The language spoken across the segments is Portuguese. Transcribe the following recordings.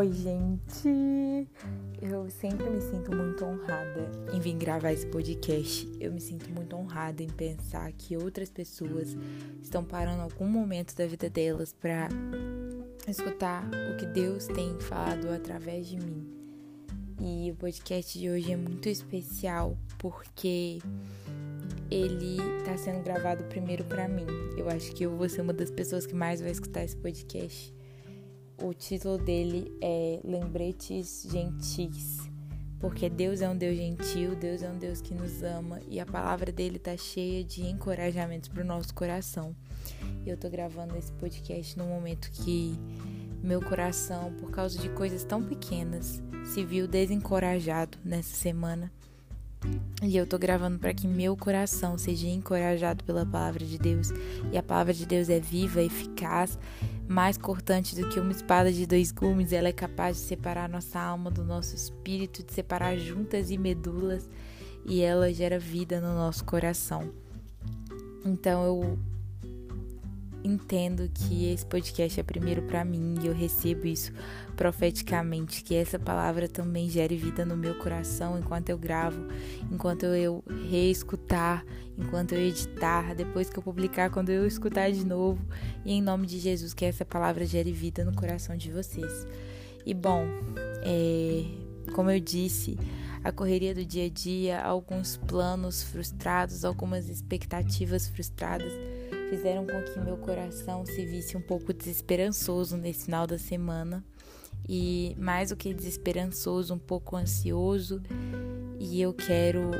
Oi, gente! Eu sempre me sinto muito honrada em vir gravar esse podcast. Eu me sinto muito honrada em pensar que outras pessoas estão parando algum momento da vida delas para escutar o que Deus tem falado através de mim. E o podcast de hoje é muito especial porque ele está sendo gravado primeiro para mim. Eu acho que eu vou ser uma das pessoas que mais vai escutar esse podcast. O título dele é Lembretes Gentis, porque Deus é um Deus gentil, Deus é um Deus que nos ama e a palavra dele tá cheia de encorajamentos para o nosso coração. E eu tô gravando esse podcast no momento que meu coração, por causa de coisas tão pequenas, se viu desencorajado nessa semana. E eu tô gravando para que meu coração seja encorajado pela palavra de Deus. E a palavra de Deus é viva, eficaz, mais cortante do que uma espada de dois gumes. Ela é capaz de separar nossa alma do nosso espírito, de separar juntas e medulas, e ela gera vida no nosso coração. Então eu entendo que esse podcast é primeiro para mim e eu recebo isso profeticamente, que essa palavra também gere vida no meu coração enquanto eu gravo, enquanto eu reescutar, enquanto eu editar, depois que eu publicar, quando eu escutar de novo, e em nome de Jesus, que essa palavra gere vida no coração de vocês. E bom, é, como eu disse, a correria do dia a dia, alguns planos frustrados, algumas expectativas frustradas fizeram com que meu coração se visse um pouco desesperançoso nesse final da semana e mais do que desesperançoso, um pouco ansioso. E eu quero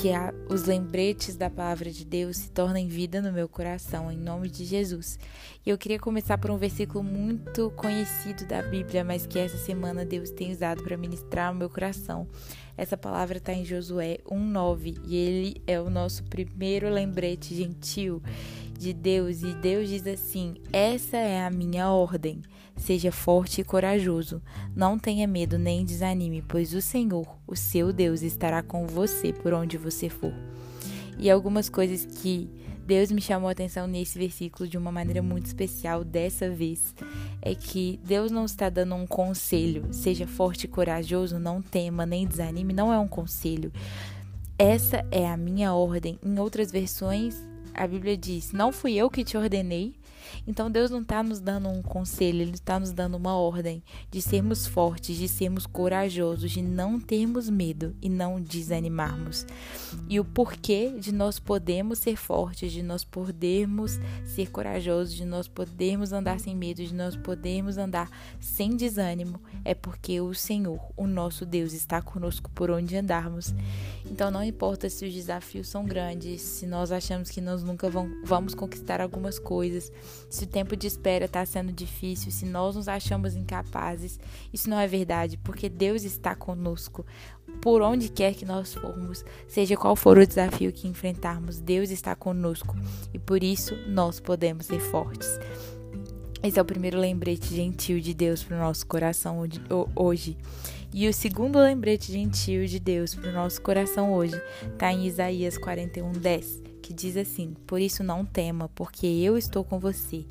que a, os lembretes da palavra de Deus se tornem vida no meu coração, em nome de Jesus. E eu queria começar por um versículo muito conhecido da Bíblia, mas que essa semana Deus tem usado para ministrar no meu coração. Essa palavra está em Josué 1,9 e ele é o nosso primeiro lembrete gentil de Deus e Deus diz assim: Essa é a minha ordem. Seja forte e corajoso. Não tenha medo nem desanime, pois o Senhor, o seu Deus, estará com você por onde você for. E algumas coisas que Deus me chamou a atenção nesse versículo de uma maneira muito especial dessa vez é que Deus não está dando um conselho, seja forte e corajoso, não tema nem desanime, não é um conselho. Essa é a minha ordem. Em outras versões, a Bíblia diz: Não fui eu que te ordenei, então Deus não está nos dando um conselho, Ele está nos dando uma ordem de sermos fortes, de sermos corajosos, de não termos medo e não desanimarmos. E o porquê de nós podermos ser fortes, de nós podermos ser corajosos, de nós podermos andar sem medo, de nós podermos andar sem desânimo, é porque o Senhor, o nosso Deus, está conosco por onde andarmos. Então não importa se os desafios são grandes, se nós achamos que nós nunca vamos conquistar algumas coisas, se o tempo de espera está sendo difícil, se nós nos achamos incapazes, isso não é verdade, porque Deus está conosco. Por onde quer que nós formos, seja qual for o desafio que enfrentarmos, Deus está conosco e por isso nós podemos ser fortes. Esse é o primeiro lembrete gentil de Deus para o nosso coração hoje. E o segundo lembrete gentil de Deus para o nosso coração hoje está em Isaías 41, 10 que diz assim: Por isso não tema, porque eu estou com você.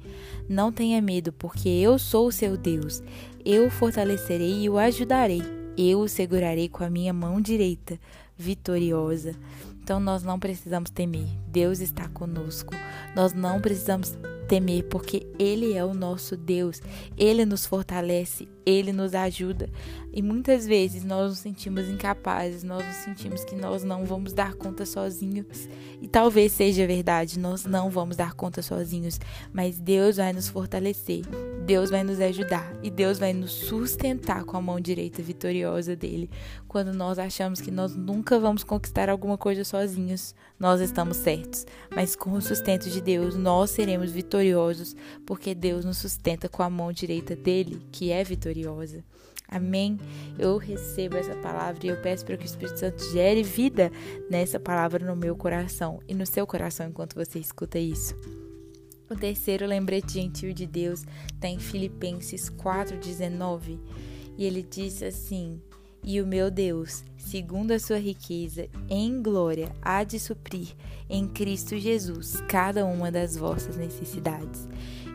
Não tenha medo, porque eu sou o seu Deus. Eu o fortalecerei e o ajudarei. Eu o segurarei com a minha mão direita, vitoriosa. Então nós não precisamos temer. Deus está conosco. Nós não precisamos temer, porque Ele é o nosso Deus. Ele nos fortalece, Ele nos ajuda. E muitas vezes nós nos sentimos incapazes, nós nos sentimos que nós não vamos dar conta sozinhos. E talvez seja verdade, nós não vamos dar conta sozinhos, mas Deus vai nos fortalecer, Deus vai nos ajudar e Deus vai nos sustentar com a mão direita vitoriosa dele. Quando nós achamos que nós nunca vamos conquistar alguma coisa sozinhos, nós estamos certos, mas com o sustento de Deus nós seremos vitoriosos, porque Deus nos sustenta com a mão direita dele, que é vitoriosa. Amém? Eu recebo essa palavra e eu peço para que o Espírito Santo gere vida nessa palavra no meu coração e no seu coração enquanto você escuta isso. O terceiro lembrete gentil de Deus está em Filipenses 4,19 e ele diz assim: E o meu Deus, segundo a sua riqueza em glória, há de suprir em Cristo Jesus cada uma das vossas necessidades.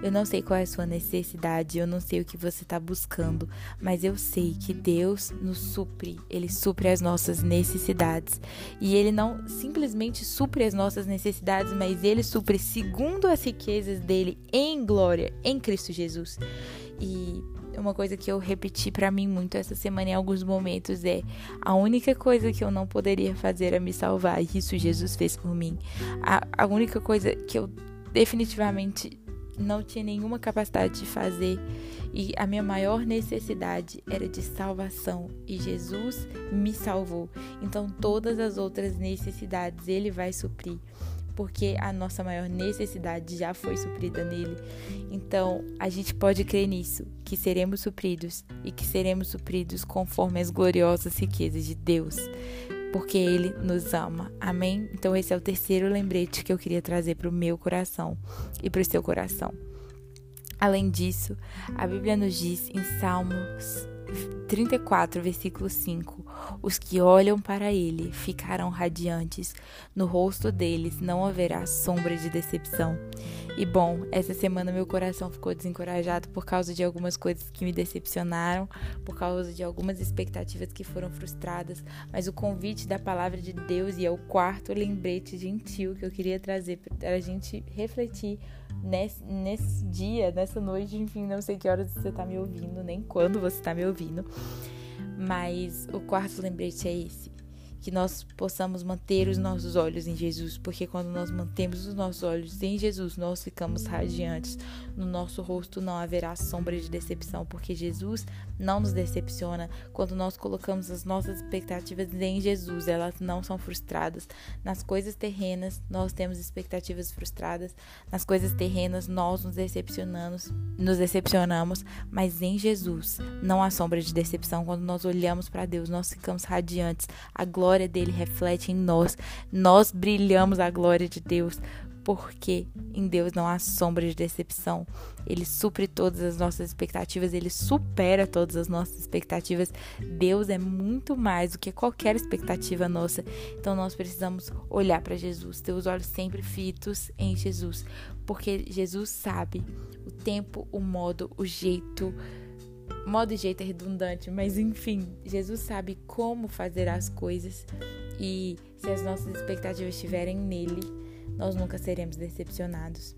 Eu não sei qual é a sua necessidade, eu não sei o que você está buscando, mas eu sei que Deus nos supre, Ele supre as nossas necessidades. E Ele não simplesmente supre as nossas necessidades, mas Ele supre segundo as riquezas dele em glória, em Cristo Jesus. E uma coisa que eu repeti para mim muito essa semana em alguns momentos é a única coisa que eu não poderia fazer é me salvar, e isso Jesus fez por mim. A, a única coisa que eu definitivamente não tinha nenhuma capacidade de fazer e a minha maior necessidade era de salvação e Jesus me salvou. Então todas as outras necessidades ele vai suprir, porque a nossa maior necessidade já foi suprida nele. Então a gente pode crer nisso, que seremos supridos e que seremos supridos conforme as gloriosas riquezas de Deus porque Ele nos ama. Amém? Então, esse é o terceiro lembrete que eu queria trazer para o meu coração e para o seu coração. Além disso, a Bíblia nos diz em Salmos 34, versículo 5: Os que olham para ele ficarão radiantes, no rosto deles não haverá sombra de decepção. E bom, essa semana meu coração ficou desencorajado por causa de algumas coisas que me decepcionaram, por causa de algumas expectativas que foram frustradas, mas o convite da palavra de Deus e é o quarto lembrete gentil que eu queria trazer para a gente refletir nesse, nesse dia, nessa noite, enfim, não sei que horas você tá me ouvindo, nem quando você tá me ouvindo. Mas o quarto lembrete é esse que nós possamos manter os nossos olhos em Jesus, porque quando nós mantemos os nossos olhos em Jesus, nós ficamos radiantes. No nosso rosto não haverá sombra de decepção, porque Jesus não nos decepciona. Quando nós colocamos as nossas expectativas em Jesus, elas não são frustradas. Nas coisas terrenas, nós temos expectativas frustradas. Nas coisas terrenas, nós nos decepcionamos, nos decepcionamos, mas em Jesus não há sombra de decepção. Quando nós olhamos para Deus, nós ficamos radiantes. A glória glória dele reflete em nós. Nós brilhamos a glória de Deus, porque em Deus não há sombra de decepção. Ele supre todas as nossas expectativas, ele supera todas as nossas expectativas. Deus é muito mais do que qualquer expectativa nossa. Então nós precisamos olhar para Jesus, ter os olhos sempre fitos em Jesus, porque Jesus sabe o tempo, o modo, o jeito modo e jeito é redundante, mas enfim, Jesus sabe como fazer as coisas e se as nossas expectativas estiverem nele, nós nunca seremos decepcionados.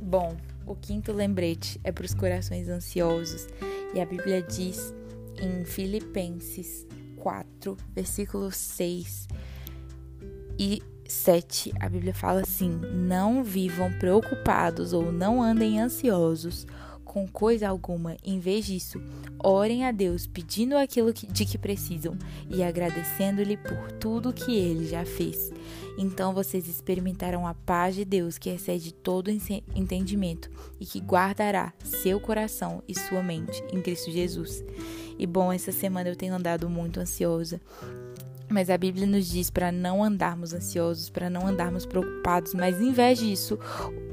Bom, o quinto lembrete é para os corações ansiosos e a Bíblia diz em Filipenses 4, versículos 6 e 7, a Bíblia fala assim: Não vivam preocupados ou não andem ansiosos com coisa alguma. Em vez disso, orem a Deus pedindo aquilo de que precisam e agradecendo-lhe por tudo que ele já fez. Então vocês experimentarão a paz de Deus que excede todo entendimento e que guardará seu coração e sua mente em Cristo Jesus. E bom, essa semana eu tenho andado muito ansiosa. Mas a Bíblia nos diz para não andarmos ansiosos, para não andarmos preocupados, mas em vez disso,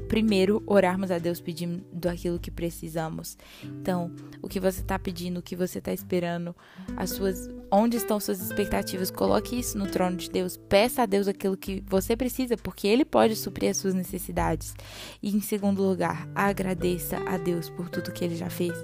primeiro orarmos a Deus pedindo aquilo que precisamos. Então, o que você está pedindo, o que você está esperando, as suas, onde estão suas expectativas, coloque isso no trono de Deus. Peça a Deus aquilo que você precisa, porque Ele pode suprir as suas necessidades. E em segundo lugar, agradeça a Deus por tudo que Ele já fez.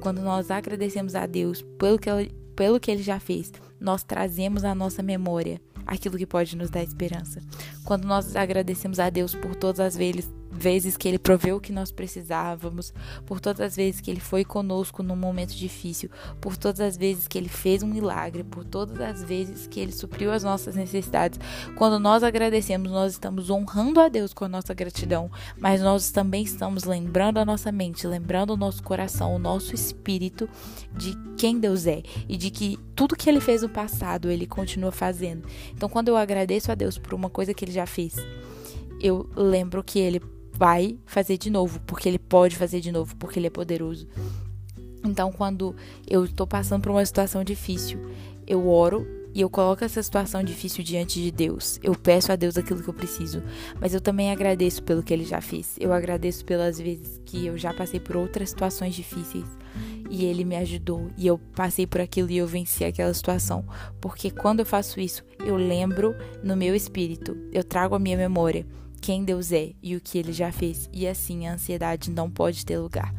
Quando nós agradecemos a Deus pelo que pelo que Ele já fez, nós trazemos à nossa memória aquilo que pode nos dar esperança. Quando nós agradecemos a Deus por todas as vezes vezes que ele proveu o que nós precisávamos, por todas as vezes que ele foi conosco num momento difícil, por todas as vezes que ele fez um milagre, por todas as vezes que ele supriu as nossas necessidades. Quando nós agradecemos, nós estamos honrando a Deus com a nossa gratidão, mas nós também estamos lembrando a nossa mente, lembrando o nosso coração, o nosso espírito de quem Deus é e de que tudo que ele fez no passado, ele continua fazendo. Então, quando eu agradeço a Deus por uma coisa que ele já fez, eu lembro que ele vai fazer de novo, porque ele pode fazer de novo, porque ele é poderoso. Então, quando eu estou passando por uma situação difícil, eu oro e eu coloco essa situação difícil diante de Deus. Eu peço a Deus aquilo que eu preciso, mas eu também agradeço pelo que ele já fez. Eu agradeço pelas vezes que eu já passei por outras situações difíceis e ele me ajudou e eu passei por aquilo e eu venci aquela situação. Porque quando eu faço isso, eu lembro no meu espírito, eu trago a minha memória quem Deus é e o que ele já fez, e assim a ansiedade não pode ter lugar.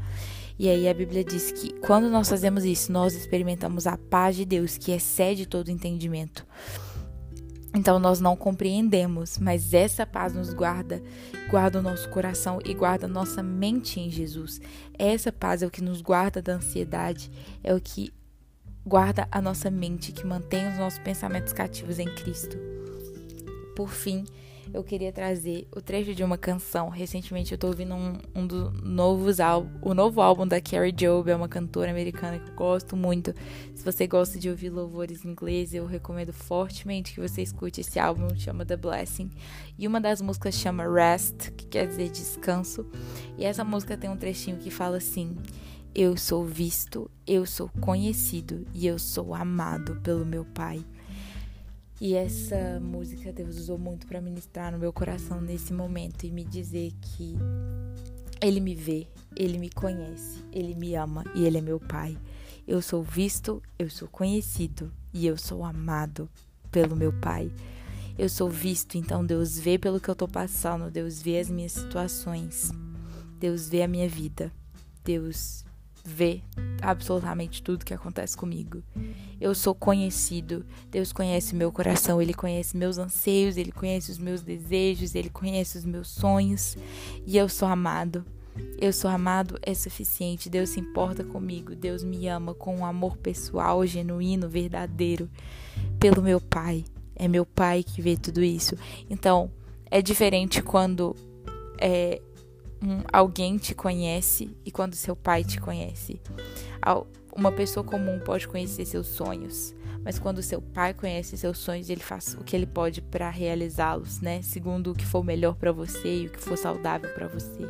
E aí a Bíblia diz que quando nós fazemos isso, nós experimentamos a paz de Deus que excede todo entendimento. Então nós não compreendemos, mas essa paz nos guarda, guarda o nosso coração e guarda nossa mente em Jesus. Essa paz é o que nos guarda da ansiedade, é o que guarda a nossa mente, que mantém os nossos pensamentos cativos em Cristo. Por fim, eu queria trazer o trecho de uma canção. Recentemente eu tô ouvindo um, um dos novos álbuns, o novo álbum da Carrie Job, é uma cantora americana que eu gosto muito. Se você gosta de ouvir louvores em inglês, eu recomendo fortemente que você escute esse álbum, chama The Blessing. E uma das músicas chama Rest, que quer dizer descanso. E essa música tem um trechinho que fala assim: Eu sou visto, eu sou conhecido e eu sou amado pelo meu Pai. E essa música Deus usou muito para ministrar no meu coração nesse momento e me dizer que ele me vê, ele me conhece, ele me ama e ele é meu pai. Eu sou visto, eu sou conhecido e eu sou amado pelo meu pai. Eu sou visto, então Deus vê pelo que eu tô passando, Deus vê as minhas situações. Deus vê a minha vida. Deus vê absolutamente tudo que acontece comigo. Eu sou conhecido. Deus conhece meu coração, ele conhece meus anseios, ele conhece os meus desejos, ele conhece os meus sonhos e eu sou amado. Eu sou amado é suficiente. Deus se importa comigo. Deus me ama com um amor pessoal, genuíno, verdadeiro pelo meu pai. É meu pai que vê tudo isso. Então, é diferente quando é, um, alguém te conhece e quando seu pai te conhece. Uma pessoa comum pode conhecer seus sonhos, mas quando seu pai conhece seus sonhos, ele faz o que ele pode para realizá-los, né? Segundo o que for melhor para você e o que for saudável para você.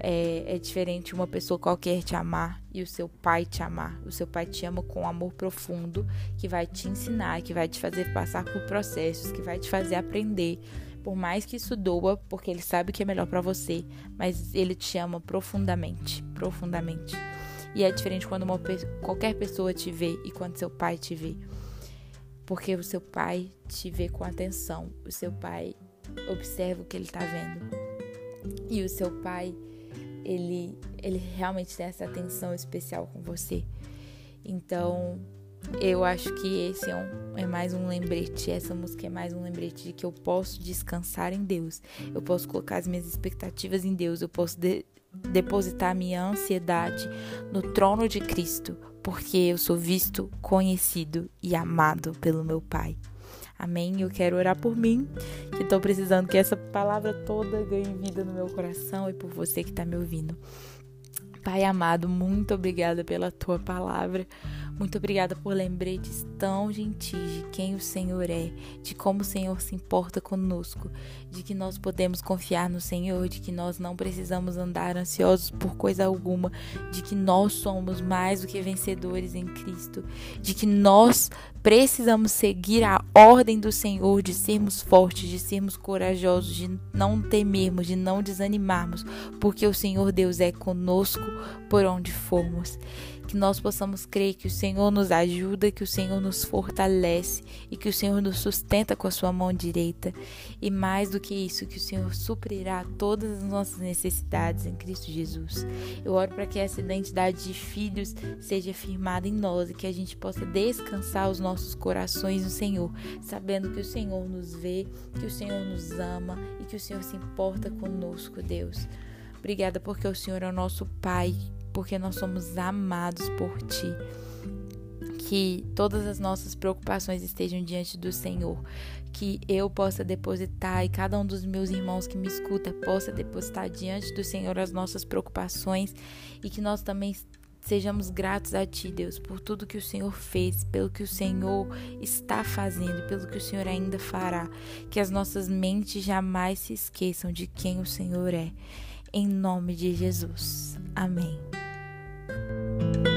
É, é, diferente uma pessoa qualquer te amar e o seu pai te amar. O seu pai te ama com um amor profundo que vai te ensinar, que vai te fazer passar por processos, que vai te fazer aprender por mais que isso doa, porque ele sabe que é melhor para você, mas ele te ama profundamente, profundamente. E é diferente quando uma, qualquer pessoa te vê e quando seu pai te vê. Porque o seu pai te vê com atenção, o seu pai observa o que ele tá vendo. E o seu pai, ele, ele realmente tem essa atenção especial com você. Então, eu acho que esse é, um, é mais um lembrete, essa música é mais um lembrete de que eu posso descansar em Deus, eu posso colocar as minhas expectativas em Deus, eu posso de, depositar minha ansiedade no trono de Cristo, porque eu sou visto, conhecido e amado pelo meu Pai. Amém? Eu quero orar por mim, que estou precisando que essa palavra toda ganhe vida no meu coração e por você que está me ouvindo. Pai amado, muito obrigada pela tua palavra. Muito obrigada por lembretes tão gentis de quem o Senhor é, de como o Senhor se importa conosco, de que nós podemos confiar no Senhor, de que nós não precisamos andar ansiosos por coisa alguma, de que nós somos mais do que vencedores em Cristo, de que nós precisamos seguir a ordem do Senhor de sermos fortes, de sermos corajosos, de não temermos, de não desanimarmos, porque o Senhor Deus é conosco por onde formos que nós possamos crer que o Senhor nos ajuda, que o Senhor nos fortalece e que o Senhor nos sustenta com a sua mão direita. E mais do que isso, que o Senhor suprirá todas as nossas necessidades em Cristo Jesus. Eu oro para que essa identidade de filhos seja firmada em nós e que a gente possa descansar os nossos corações no Senhor, sabendo que o Senhor nos vê, que o Senhor nos ama e que o Senhor se importa conosco, Deus. Obrigada porque o Senhor é o nosso Pai, porque nós somos amados por Ti. Que todas as nossas preocupações estejam diante do Senhor. Que eu possa depositar e cada um dos meus irmãos que me escuta possa depositar diante do Senhor as nossas preocupações e que nós também Sejamos gratos a Ti, Deus, por tudo que o Senhor fez, pelo que o Senhor está fazendo, pelo que o Senhor ainda fará. Que as nossas mentes jamais se esqueçam de quem o Senhor é. Em nome de Jesus. Amém. you